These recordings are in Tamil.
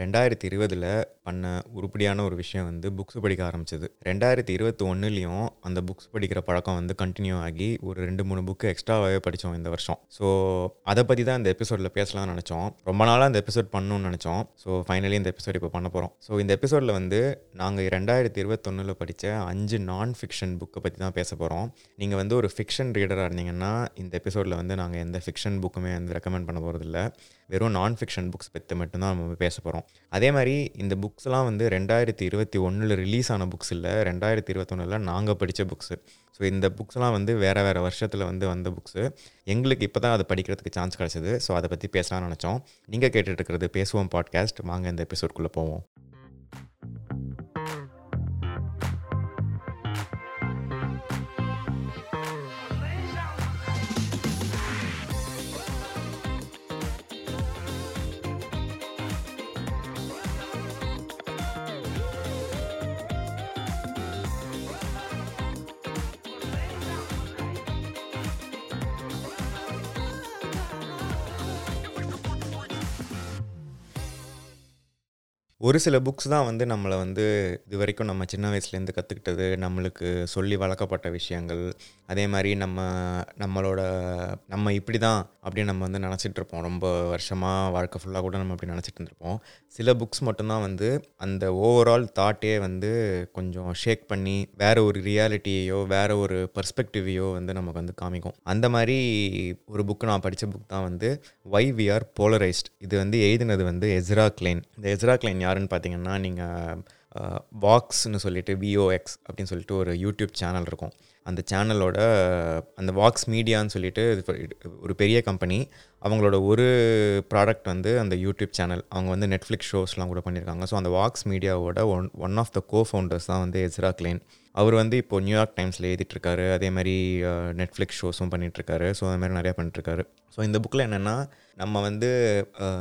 ரெண்டாயிரத்தி இருபதில் பண்ண உருப்படியான ஒரு விஷயம் வந்து புக்ஸ் படிக்க ஆரம்பிச்சது. ரெண்டாயிரத்தி இருபத்தி ஒன்றுலேயும் அந்த புக்ஸ் படிக்கிற பழக்கம் வந்து கண்டினியூ ஆகி ஒரு ரெண்டு மூணு புக்கு எக்ஸ்ட்ராவாகவே படித்தோம் இந்த வருஷம். ஸோ அதை பற்றி தான் இந்த எபிசோடில் பேசலாம்னு நினச்சோம். ரொம்ப நாளாக அந்த எபிசோட் பண்ணணும்னு நினச்சோம். ஸோ ஃபைனலி இந்த எபிசோட் இப்போ பண்ண போகிறோம் ஸோ இந்த எபிசோடில் வந்து நாங்கள் ரெண்டாயிரத்தி இருபத்தொன்னில் படித்த அஞ்சு நான் ஃபிக்ஷன் புக்கை பற்றி தான் பேச போகிறோம் நீங்கள் வந்து ஒரு ஃபிக்ஷன் ரீடராக இருந்தீங்கன்னா இந்த எபிசோடில் வந்து நாங்கள் எந்த ஃபிக்ஷன் புக்குமே வந்து ரெக்கமெண்ட் பண்ண போகிறதில்ல வெறும் நான் ஃபிக்ஷன் புக்ஸ் பற்றி மட்டும்தான் நம்ம பேச போகிறோம் அதே மாதிரி இந்த புக்ஸ்லாம் வந்து ரெண்டாயிரத்தி இருபத்தி ஒன்றில் ரிலீஸ் ஆன புக்ஸ் இல்லை ரெண்டாயிரத்தி இருபத்தொன்னில் நாங்கள் படித்த புக்ஸு ஸோ இந்த புக்ஸ்லாம் வந்து வேறு வேறு வருஷத்தில் வந்து வந்த புக்ஸு எங்களுக்கு இப்போ தான் அதை படிக்கிறதுக்கு சான்ஸ் கிடச்சிது. ஸோ அதை பற்றி பேசலாம்னு நினச்சோம். நீங்கள் கேட்டுட்ருக்கிறது பேசுவோம் பாட்காஸ்ட் வாங்க இந்த எபிசோட்குள்ளே போவோம். ஒரு சில புக்ஸ் தான் வந்து நம்மளை வந்து இது வரைக்கும் நம்ம சின்ன வயசுலேருந்து கற்றுக்கிட்டது நம்மளுக்கு சொல்லி வளர்க்கப்பட்ட விஷயங்கள். அதே மாதிரி நம்ம நம்மளோட நம்ம இப்படி தான் அப்படின்னு நம்ம வந்து நினச்சிட்டு இருப்போம். ரொம்ப வருஷமாக வாழ்க்கை ஃபுல்லாக கூட நம்ம அப்படி நினச்சிட்டு இருந்திருப்போம். சில புக்ஸ் மட்டும்தான் வந்து அந்த ஓவரால் தாட்டே வந்து கொஞ்சம் ஷேக் பண்ணி வேற ஒரு ரியாலிட்டியையோ வேறு ஒரு பர்ஸ்பெக்டிவையோ வந்து நமக்கு வந்து காமிக்கும். அந்த மாதிரி ஒரு புக்கு நான் படித்த புக் தான் வந்து வை வி ஆர் போலரைஸ்ட் இது வந்து எழுதினது வந்து எஸ்ரா கிளைன். இந்த எஸ்ரா கிளைன் யாருன்னு பார்த்தீங்கன்னா நீங்கள் வாக்ஸ்னு சொல்லிட்டு விஓஎக்ஸ் அப்படின்னு சொல்லிட்டு ஒரு யூடியூப் சேனல் இருக்கும். அந்த சேனலோட அந்த வாக்ஸ் மீடியான்னு சொல்லிட்டு ஒரு பெரிய கம்பெனி. அவங்களோட ஒரு ப்ராடக்ட் வந்து அந்த யூடியூப் சேனல். அவங்க வந்து நெட்ஃப்ளிக்ஸ் ஷோஸ்லாம் கூட பண்ணியிருக்காங்க. ஸோ அந்த Vox மீடியாவோட one one of the co founders தான் வந்து எஸ்ரா கிளைன் அவர் வந்து இப்போ நியூயார்க் டைம்ஸில் எழுதிட்டுருக்காரு. அதே மாதிரி நெட்ஃப்ளிக்ஸ் ஷோஸும் பண்ணிகிட்ருக்காரு ஸோ அது மாதிரி நிறையா பண்ணிட்டுருக்காரு. ஸோ இந்த புக்கில் என்னென்னா நம்ம வந்து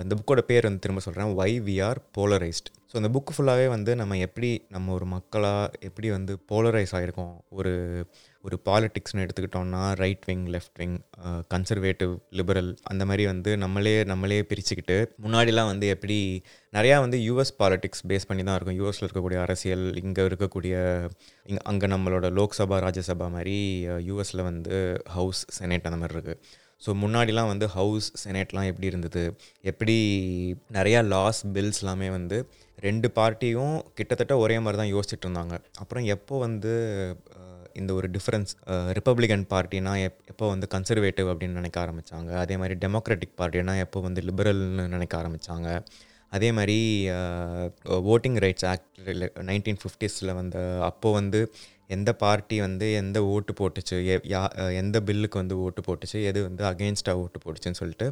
இந்த புக்கோட பேர் வந்து திரும்ப சொல்கிறேன் why we are polarised so இந்த புக்கு ஃபுல்லாகவே வந்து நம்ம எப்படி நம்ம ஒரு மக்களாக எப்படி வந்து போலரைஸ் ஆகிருக்கோம் ஒரு ஒரு பாலிட்டிக்ஸ்னு எடுத்துக்கிட்டோம்னா right wing left wing conservative liberal அந்த மாதிரி வந்து நம்மளே நம்மளே பிரிச்சுக்கிட்டு முன்னாடிலாம் வந்து எப்படி நிறையா வந்து யூஎஸ் பாலிட்டிக்ஸ் பேஸ் பண்ணி தான் இருக்கும். யூஎஸில் இருக்கக்கூடிய அரசியல் இங்கே இருக்கக்கூடிய இங்கே அங்கே நம்மளோட லோக்சபா ராஜ்யசபா மாதிரி யூஎஸில் வந்து ஹவுஸ் செனேட் அந்த மாதிரி இருக்குது ஸோ முன்னாடிலாம் வந்து ஹவுஸ் செனேட்லாம் எப்படி இருந்தது? எப்படி நிறையா லாஸ் பில்ஸ் எல்லாமே வந்து ரெண்டு பார்ட்டியும் கிட்டத்தட்ட ஒரே மாதிரி தான் யோசிச்சுட்டு இருந்தாங்க அப்புறம் எப்போ வந்து இந்த ஒரு டிஃப்ரென்ஸ் ரிப்பப்ளிகன் பார்ட்டினா எப் எப்போ வந்து கன்சர்வேட்டிவ் அப்படின்னு நினைக்க ஆரம்பித்தாங்க அதே மாதிரி டெமோக்ராட்டிக் பார்ட்டினா எப்போ வந்து லிபரல்னு நினைக்க ஆரம்பித்தாங்க அதே மாதிரி ஓட்டிங் ரைட்ஸ் ஆக்ட் நைன்டீன் ஃபிஃப்டிஸில் வந்து அப்போது வந்து எந்த பார்ட்டி வந்து எந்த ஓட்டு போட்டுச்சு யா எந்த பில்லுக்கு வந்து ஓட்டு போட்டுச்சு எது வந்து அகெயின்ஸ்டாக ஓட்டு போட்டுச்சுன்னு சொல்லிட்டு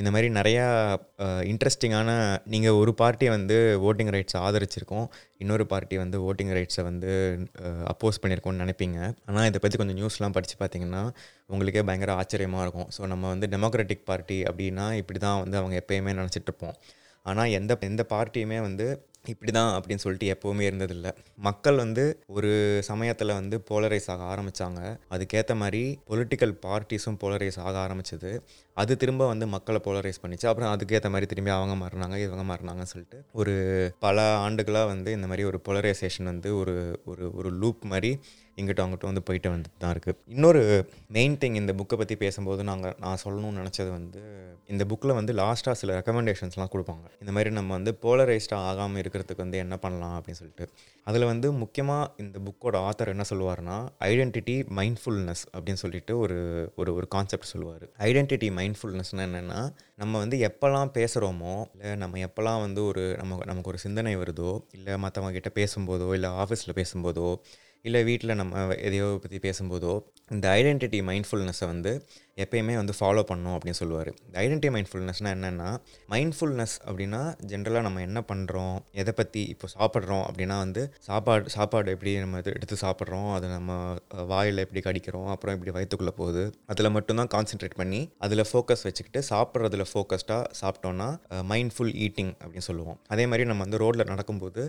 இந்த மாதிரி நிறையா இன்ட்ரெஸ்டிங்கான நீங்கள் ஒரு பார்ட்டியை வந்து ஓட்டிங் ரைட்ஸை ஆதரிச்சிருக்கோம். இன்னொரு பார்ட்டி வந்து ஓட்டிங் ரைட்ஸை வந்து அப்போஸ் பண்ணியிருக்கோம்னு நினைப்பீங்க. ஆனால் இதை பற்றி கொஞ்சம் நியூஸ்லாம் படித்து பார்த்தீங்கன்னா உங்களுக்கே பயங்கர ஆச்சரியமாக இருக்கும். ஸோ நம்ம வந்து டெமோக்ராட்டிக் பார்ட்டி அப்படின்னா இப்படி தான் வந்து அவங்க எப்போயுமே நினச்சிட்ருப்போம் ஆனால் எந்த எந்த பார்ட்டியுமே வந்து இப்படி தான் அப்படின்னு சொல்லிட்டு எப்போவுமே இருந்ததில்லை. மக்கள் வந்து ஒரு சமயத்தில் வந்து போலரைஸ் ஆக ஆரம்பித்தாங்க அதுக்கேற்ற மாதிரி பொலிட்டிக்கல் பார்ட்டிஸும் போலரைஸ் ஆக ஆரம்பிச்சது. அது திரும்ப வந்து மக்களை போலரைஸ் பண்ணிச்சு. அப்புறம் அதுக்கேற்ற மாதிரி திரும்பி அவங்க மாறினாங்க இவங்க மாறினாங்கன்னு சொல்லிட்டு ஒரு பல ஆண்டுகளாக வந்து இந்த மாதிரி ஒரு போலரைசேஷன் வந்து ஒரு ஒரு ஒரு லூப் மாதிரி இங்கிட்ட அவங்ககிட்ட வந்து போயிட்டு வந்துட்டு தான் இருக்குது இன்னொரு மெயின் திங் இந்த புக்கை பற்றி பேசும்போது நாங்கள் நான் சொல்லணும்னு நினச்சது வந்து இந்த புக்கில் வந்து லாஸ்ட்டாக சில ரெக்கமெண்டேஷன்ஸ்லாம் கொடுப்பாங்க. இந்த மாதிரி நம்ம வந்து போலரைஸ்டாக ஆகாமல் இருக்கிறதுக்கு வந்து என்ன பண்ணலாம் அப்படின்னு சொல்லிட்டு. அதில் வந்து முக்கியமாக இந்த புக்கோட ஆத்தர் என்ன சொல்லுவார்னா ஐடென்டிட்டி மைண்ட்ஃபுல்னஸ் அப்படின்னு சொல்லிட்டு ஒரு ஒரு ஒரு கான்செப்ட் சொல்லுவார். ஐடென்டிட்டி மைண்ட்ஃபுல்னஸ்னால் என்னென்னா நம்ம வந்து எப்போல்லாம் பேசுகிறோமோ இல்லை நம்ம எப்போல்லாம் வந்து ஒரு நம்ம நமக்கு ஒரு சிந்தனை வருதோ இல்லை மற்றவங்க கிட்ட பேசும்போதோ இல்லை ஆஃபீஸில் பேசும்போதோ இல்லை வீட்டில் நம்ம எதையோ பற்றி பேசும்போதோ இந்த ஐடென்டிட்டி மைண்ட்ஃபுல்னஸை வந்து எப்பயுமே வந்து ஃபாலோ பண்ணணும் அப்படின்னு சொல்லுவார். ஐடென்டி மைண்ட்ஃபுல்னஸ்னால் என்னென்னா மைண்ட்ஃபுல்னஸ் அப்படின்னா ஜென்ரலாக நம்ம என்ன பண்ணுறோம் எதை பற்றி இப்போ சாப்பிட்றோம் அப்படின்னா வந்து சாப்பாடு சாப்பாடு எப்படி நம்ம எடுத்து சாப்பிட்றோம் அதை நம்ம வாயில் எப்படி கடிக்கிறோம் அப்புறம் இப்படி வயிற்றுக்குள்ளே போகுது அதில் மட்டும்தான் கான்சென்ட்ரேட் பண்ணி அதில் ஃபோக்கஸ் வச்சுக்கிட்டு சாப்பிட்றதுல ஃபோக்கஸ்டாக சாப்பிட்டோன்னா மைண்ட்ஃபுல் ஈட்டிங் அப்படின்னு சொல்லுவோம். அதே மாதிரி நம்ம வந்து ரோட்டில் நடக்கும்போது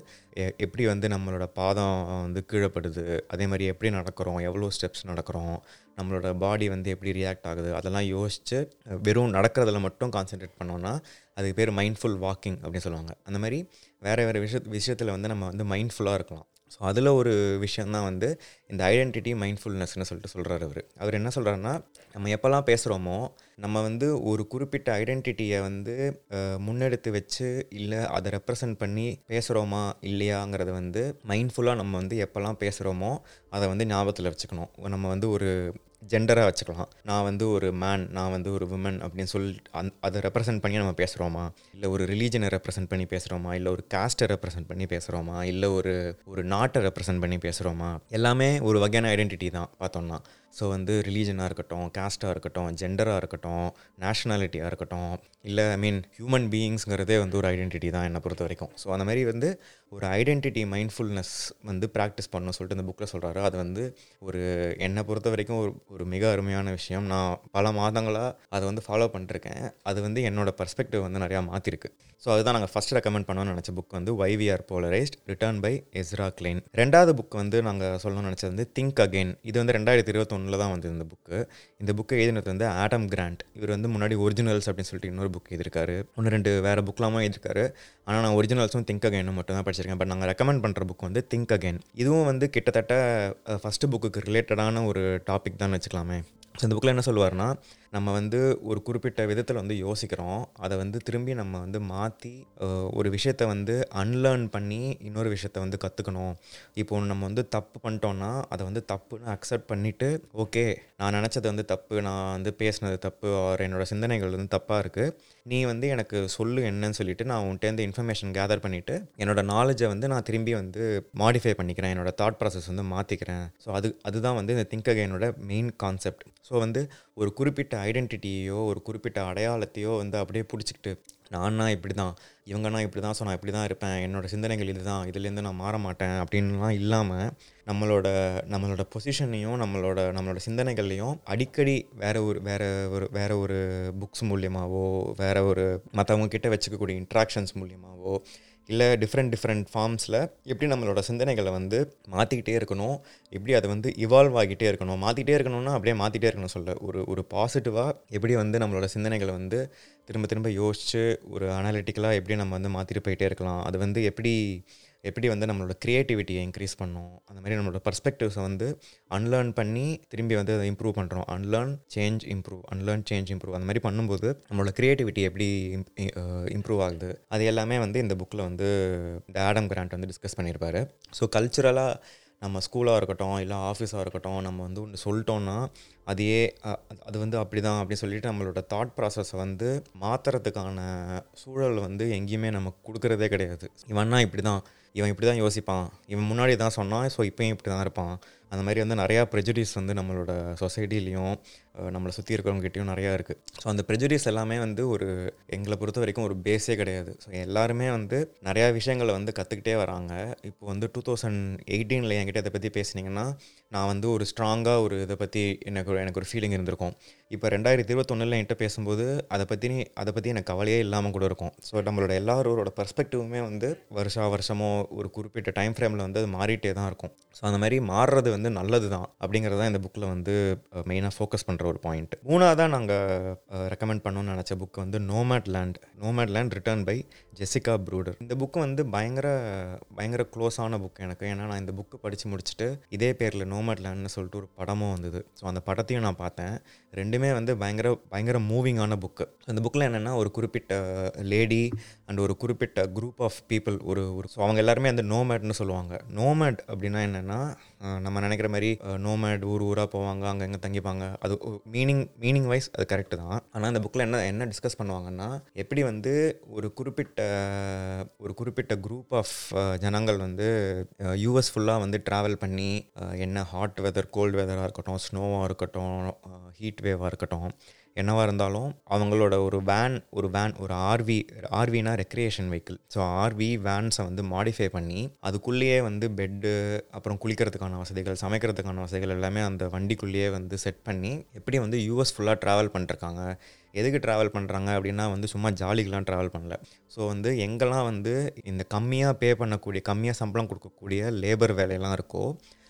எப்படி வந்து நம்மளோட பாதம் வந்து கீழப்படுது அதே மாதிரி எப்படி நடக்கிறோம் எவ்வளோ ஸ்டெப்ஸ் நடக்கிறோம் நம்மளோட பாடி வந்து எப்படி ரியாக்ட் ஆகுது? அதெல்லாம் யோசித்து வெறும் நடக்கிறதுல மட்டும் கான்சென்ட்ரேட் பண்ணோன்னா அதுக்கு பேர் மைண்ட்ஃபுல் வாக்கிங் அப்படின்னு சொல்லுவாங்க. அந்த மாதிரி வேறு வேறு விஷய விஷயத்தில் வந்து நம்ம வந்து மைண்ட்ஃபுல்லாக இருக்கலாம். ஸோ அதில் ஒரு விஷயந்தான் வந்து இந்த ஐடென்டிட்டி மைண்ட்ஃபுல்னஸ்னு சொல்லிட்டு சொல்கிறார் அவர். அவர் என்ன சொல்கிறாருன்னா நம்ம எப்போல்லாம் பேசுகிறோமோ நம்ம வந்து ஒரு குறிப்பிட்ட ஐடென்டிட்டியை வந்து முன்னெடுத்து வச்சு இல்லை அதை ரெப்ரசன்ட் பண்ணி பேசுகிறோமா இல்லையாங்கிறத வந்து மைண்ட்ஃபுல்லாக நம்ம வந்து எப்போல்லாம் பேசுகிறோமோ அதை வந்து ஞாபகத்தில் வச்சுக்கணும். நம்ம வந்து ஒரு ஜெண்டராக வச்சுக்கலாம். நான் வந்து ஒரு மேன் நான் வந்து ஒரு உமன் அப்படின்னு சொல்லிட்டு அந் அதை ரெப்ரசென்ட் பண்ணி நம்ம பேசுகிறோமா இல்லை ஒரு ரிலீஜனை ரெப்ரசென்ட் பண்ணி பேசுகிறோமா இல்லை ஒரு காஸ்ட்டை ரெப்ரசென்ட் பண்ணி பேசுகிறோமா இல்லை ஒரு ஒரு நாட்டை ரெப்ரசென்ட் பண்ணி பேசுகிறோமா எல்லாமே ஒரு வகையான ஐடென்டிட்டி தான் பார்த்தோம்னா. ஸோ வந்து ரிலீஜனாக இருக்கட்டும் காஸ்ட்டாக இருக்கட்டும் ஜெண்டராக இருக்கட்டும் நேஷ்னாலிட்டியாக இருக்கட்டும் இல்லை ஐ மீன் ஹியூமன் பீயிங்ஸுங்கிறதே வந்து ஒரு ஐடென்டிட்டி தான் என்னை பொறுத்த வரைக்கும். ஸோ அந்த மாதிரி வந்து ஒரு ஐடென்டிட்டி மைண்ட்ஃபுல்னஸ் வந்து ப்ராக்டிஸ் பண்ணணும் சொல்லிட்டு இந்த புக்கில் சொல்கிறாரு அது வந்து ஒரு என்னை பொறுத்த வரைக்கும் ஒரு ஒரு மிக அருமையான விஷயம். நான் பல மாதங்களாக அதை வந்து ஃபாலோ பண்ணிருக்கேன். அது வந்து என்னோட பர்ஸ்பெக்டிவ் வந்து நிறையா மாற்றிருக்கு ஸோ அதுதான் நாங்கள் ஃபஸ்ட் ரெக்கமெண்ட் பண்ணணும்னு நினச்ச புக் வந்து why we are polarised written by Ezra Klein ரெண்டாவது புக் வந்து நாங்கள் சொல்லணும்னு நினச்சது வந்து திங்க் அகெயின் இது வந்து ரெண்டாயிரத்தி இருபத்தொன்று இருபத்தொன்னில் தான் வந்தது இந்த புக்கு இந்த புக்கை எழுதினது வந்து ஆடம் கிராண்ட் இவர் வந்து முன்னாடி ஒரிஜினல்ஸ் அப்படின்னு சொல்லிட்டு இன்னொரு புக் எழுதிருக்காரு ஒன்று ரெண்டு வேறு புக்லாமும் எழுதியிருக்காரு. ஆனால் நான் ஒரிஜினல்ஸும் திங்க் அகைனும் மட்டும் தான் படிச்சிருக்கேன். பட் நாங்கள் ரெக்கமெண்ட் பண்ணுற புக் வந்து திங்க் அகைன் இதுவும் வந்து கிட்டத்தட்ட ஃபஸ்ட்டு புக்குக்கு ரிலேட்டடான ஒரு டாபிக் தான் வச்சுக்கலாமே. ஸோ இந்த புக்கில் என்ன சொல்லுவார்னா நம்ம வந்து ஒரு குறிப்பிட்ட விதத்தில் வந்து யோசிக்கிறோம். அதை வந்து திரும்பி நம்ம வந்து மாற்றி ஒரு விஷயத்த வந்து அன்லேர்ன் பண்ணி இன்னொரு விஷயத்த வந்து கற்றுக்கணும் இப்போ நம்ம வந்து தப்பு பண்ணிட்டோன்னா அதை வந்து தப்புன்னு அக்செப்ட் பண்ணிவிட்டு ஓகே நான் நினச்சது வந்து தப்பு நான் வந்து பேசினது தப்பு ஆர் என்னோடய சிந்தனைகள் வந்து தப்பாக இருக்குது நீ வந்து எனக்கு சொல்லு என்னன்னு சொல்லிட்டு நான் உன்ட்டேருந்து இன்ஃபர்மேஷன் கேதர் பண்ணிவிட்டு என்னோடய நாலேஜை வந்து நான் திரும்பி வந்து மாடிஃபை பண்ணிக்கிறேன். என்னோடய தாட் ப்ராசஸ் வந்து மாற்றிக்கிறேன் ஸோ அது அதுதான் வந்து இந்த திங்க் அகைனோட மெயின் கான்செப்ட் ஸோ வந்து ஒரு குறிப்பிட்ட ஐடென்டிட்டியோ ஒரு குறிப்பிட்ட அடையாளத்தையோ வந்து அப்படியே பிடிச்சிக்கிட்டு நான்னா இப்படி தான் இவங்கன்னா இப்படி தான் ஸோ நான் இப்படி தான் இருப்பேன் என்னோடய சிந்தனைகள் இது தான் இதுலேருந்து நான் மாற மாட்டேன் அப்படின்லாம் இல்லாமல் நம்மளோட நம்மளோட பொசிஷனையும் நம்மளோட நம்மளோட சிந்தனைகள்லையும் அடிக்கடி வேறு ஒரு வேறு ஒரு வேறு ஒரு புக்ஸ் மூலியமாகவோ வேறு ஒரு மற்றவங்க கிட்ட வச்சுக்கக்கூடிய இன்ட்ராக்ஷன்ஸ் மூலியமாகவோ இல்லை டிஃப்ரெண்ட் டிஃப்ரெண்ட் ஃபார்ம்ஸில் எப்படி நம்மளோட சிந்தனைகளை வந்து மாற்றிக்கிட்டே இருக்கணும்? எப்படி அதை வந்து இவால்வ் ஆகிட்டே இருக்கணும்? மாற்றிட்டே இருக்கணும்னா அப்படியே மாற்றிட்டே இருக்கணும் சொல்ல. ஒரு ஒரு பாசிட்டிவாக எப்படி வந்து நம்மளோட சிந்தனைகளை வந்து திரும்ப திரும்ப யோசித்து ஒரு அனாலிட்டிக்கலாக எப்படி நம்ம வந்து மாற்றிட்டு போயிட்டே இருக்கலாம்? அது வந்து எப்படி எப்படி வந்து நம்மளோட க்ரியேட்டிவிட்டியை இன்க்ரீஸ் பண்ணோம்? அந்த மாதிரி நம்மளோட பர்ஸ்பெக்டிவ்ஸை வந்து அன்லேர்ன் பண்ணி திரும்பி வந்து அதை இம்ப்ரூவ் பண்ணுறோம் unlearn change improve unlearn change improve அந்த மாதிரி பண்ணும்போது நம்மளோட க்ரியேட்டிவிட்டி எப்படி இம்ப்ரூவ் ஆகுது? அது எல்லாமே வந்து இந்த புக்கில் வந்து ஆடம் கிராண்ட் வந்து டிஸ்கஸ் பண்ணியிருப்பார். ஸோ கல்ச்சுரலாக நம்ம ஸ்கூலாக இருக்கட்டும் இல்லை ஆஃபீஸாக இருக்கட்டும் நம்ம வந்து ஒன்று சொல்லிட்டோன்னா அதையே அது வந்து அப்படி தான் அப்படின்னு சொல்லிட்டு நம்மளோட தாட் ப்ராசஸை வந்து மாற்றுறதுக்கான சூழல் வந்து எங்கேயுமே நமக்கு கொடுக்குறதே கிடையாது. இவன்னா இப்படி தான் இவன் இப்படி தான் யோசிப்பான். இவன் முன்னாடி தான் சொன்னான் ஸோ இப்போயும் இப்படி தான் இருப்பான். அந்த மாதிரி வந்து நிறையா ப்ரெஜுடிஸ் வந்து நம்மளோட சொசைட்டிலையும் நம்மளை சுற்றி இருக்கிறவங்ககிட்டையும் நிறையா இருக்குது ஸோ அந்த ப்ரெஜுடிஸ் எல்லாமே வந்து ஒரு எங்களை பொறுத்த வரைக்கும் ஒரு பேஸே கிடையாது. ஸோ எல்லாருமே வந்து நிறையா விஷயங்களை வந்து கற்றுக்கிட்டே வராங்க. இப்போ வந்து டூ தௌசண்ட் எயிட்டீனில் என்கிட்ட இதை பற்றி பேசினீங்கன்னா நான் வந்து ஒரு ஸ்ட்ராங்காக ஒரு இதை பற்றி எனக்கு ஒரு எனக்கு ஒரு ஃபீலிங் இருந்திருக்கும். இப்போ ரெண்டாயிரத்தி இருபத்தொன்னில் என்கிட்ட பேசும்போது அதை பற்றி அதை பற்றி எனக்கு கவலையே இல்லாமல் கூட இருக்கும். ஸோ நம்மளோட எல்லாரோட பர்ஸ்பெக்டிவுமே வந்து வருஷா வருஷமோ ஒரு குறிப்பிட்ட டைம் ஃப்ரேமில் வந்து அது மாறிட்டே தான் இருக்கும். ஸோ அந்த மாதிரி மாறுறது வந்து நல்லது தான் அப்படிங்கிறது தான் இந்த புக்கில் வந்து மெயினாக ஃபோக்கஸ் பண்ணுற ஒரு பாயிண்ட் மூணாவதாக நாங்கள் ரெக்கமெண்ட் பண்ணணும்னு நினச்ச புக் வந்து Nomadland Nomadland written by Jessica Bruder இந்த புக்கு வந்து பயங்கர பயங்கர க்ளோஸான புக் எனக்கு. ஏன்னா நான் இந்த புக்கு படித்து முடிச்சுட்டு இதே பேரில் நோமேட் லேண்ட்னு சொல்லிட்டு ஒரு படமும் வந்தது. ஸோ அந்த படத்தையும் நான் பார்த்தேன். ரெண்டுமே வந்து பயங்கர பயங்கர மூவிங்கான புக்கு அந்த புக்கில் என்னென்னா ஒரு குறிப்பிட்ட லேடி அண்ட் ஒரு குறிப்பிட்ட குரூப் ஆஃப் பீப்புள் ஒரு ஒரு ஸோ அவங்க எல்லாருமே அந்த நோமேட்னு சொல்லுவாங்க. நோமேட் அப்படின்னா என்னென்னா நம்ம நினைக்கிற மாதிரி நோமேட் ஊர் ஊராக போவாங்க அங்கே எங்கே தங்கிப்பாங்க. அது மீனிங் மீனிங் வைஸ் அது கரெக்டு தான். ஆனால் அந்த புக்கில் என்ன என்ன டிஸ்கஸ் பண்ணுவாங்கன்னா எப்படி வந்து ஒரு குறிப்பிட்ட ஒரு குறிப்பிட்ட குரூப் ஆஃப் ஜனங்கள் வந்து யூஎஸ் ஃபுல்லாக வந்து ட்ராவல் பண்ணி என்ன ஹாட் வெதர் கோல்டு வெதராக இருக்கட்டும் ஸ்னோவாக இருக்கட்டும் ஹீட் வேவாக இருக்கட்டும் என்னவாக இருந்தாலும் அவங்களோட ஒரு வேன் ஒரு வேன் ஒரு ஆர்வி ஆர்வினா ரெக்ரியேஷன் வெஹிக்கிள் ஸோ ஆர்வி வேன்ஸை வந்து மாடிஃபை பண்ணி அதுக்குள்ளேயே வந்து பெட்டு அப்புறம் குளிக்கிறதுக்கான வசதிகள் சமைக்கிறதுக்கான வசதிகள் எல்லாமே அந்த வண்டிக்குள்ளேயே வந்து செட் பண்ணி எப்படி வந்து யூஎஸ் ஃபுல்லாக ட்ராவல் பண்ணிருக்காங்க. எதுக்கு ட்ராவல் பண்ணுறாங்க அப்படின்னா வந்து சும்மா ஜாலிக்கெலாம் ட்ராவல் பண்ணல. ஸோ வந்து எங்கெல்லாம் வந்து இந்த கம்மியாக பே பண்ணக்கூடிய கம்மியாக சம்பளம் கொடுக்கக்கூடிய லேபர் வேலையெல்லாம் இருக்கோ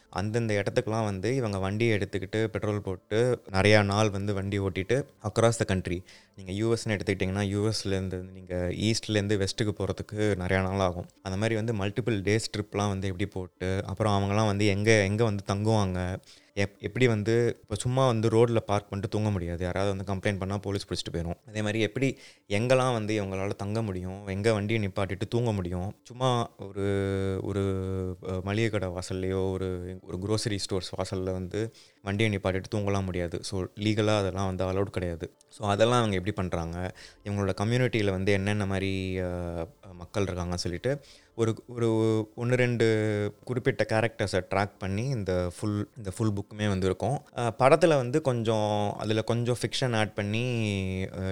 அந்தந்த இடத்துக்குலாம் வந்து இவங்க வண்டியை எடுத்துக்கிட்டு பெட்ரோல் போட்டு நிறையா நாள் வந்து வண்டி ஓட்டிட்டு அக்ராஸ் த கண்ட்ரி நீங்கள் யூஎஸ்னு எடுத்துக்கிட்டிங்கன்னா யூஎஸ்லேருந்து நீங்கள் ஈஸ்ட்லேருந்து வெஸ்ட்டுக்கு போகிறதுக்கு நிறையா நாள் ஆகும். அந்த மாதிரி வந்து மல்டிபிள் டேஸ் ட்ரிப்லாம் வந்து எப்படி போட்டு அப்புறம் அவங்களாம் வந்து எங்கே எங்கே வந்து தங்குவாங்க எப் எப்படி வந்து இப்போ சும்மா வந்து ரோட்டில் பார்க் பண்ணிட்டு தூங்க முடியாது. யாராவது வந்து கம்ப்ளைண்ட் பண்ணால் போலீஸ் பிடிச்சிட்டு போயிடும் அதே மாதிரி எப்படி எங்கெல்லாம் வந்து இவங்களால் தங்க முடியும்? எங்கே வண்டியை நிப்பாட்டிட்டு தூங்க முடியும்? சும்மா ஒரு ஒரு மளிகை கடை வாசல்லையோ ஒரு ஒரு க்ரோசரி ஸ்டோர்ஸ் வாசலில் வந்து வண்டியை நிப்பாட்டிட்டு தூங்கலாம் முடியாது. ஸோ லீகலாக அதெல்லாம் வந்து அலௌட் கிடையாது. ஸோ அதெல்லாம் அவங்க எப்படி பண்ணுறாங்க இவங்களோட கம்யூனிட்டியில் வந்து என்னென்ன மாதிரி மக்கள் இருக்காங்கன்னு சொல்லிட்டு ஒரு ஒரு ஒன்று ரெண்டு குறிப்பிட்ட கேரக்டர்ஸை ட்ராக் பண்ணி இந்த ஃபுல் இந்த ஃபுல் புக்குமே வந்து இருக்கும். படத்தில் வந்து கொஞ்சம் அதில் கொஞ்சம் ஃபிக்ஷன் ஆட் பண்ணி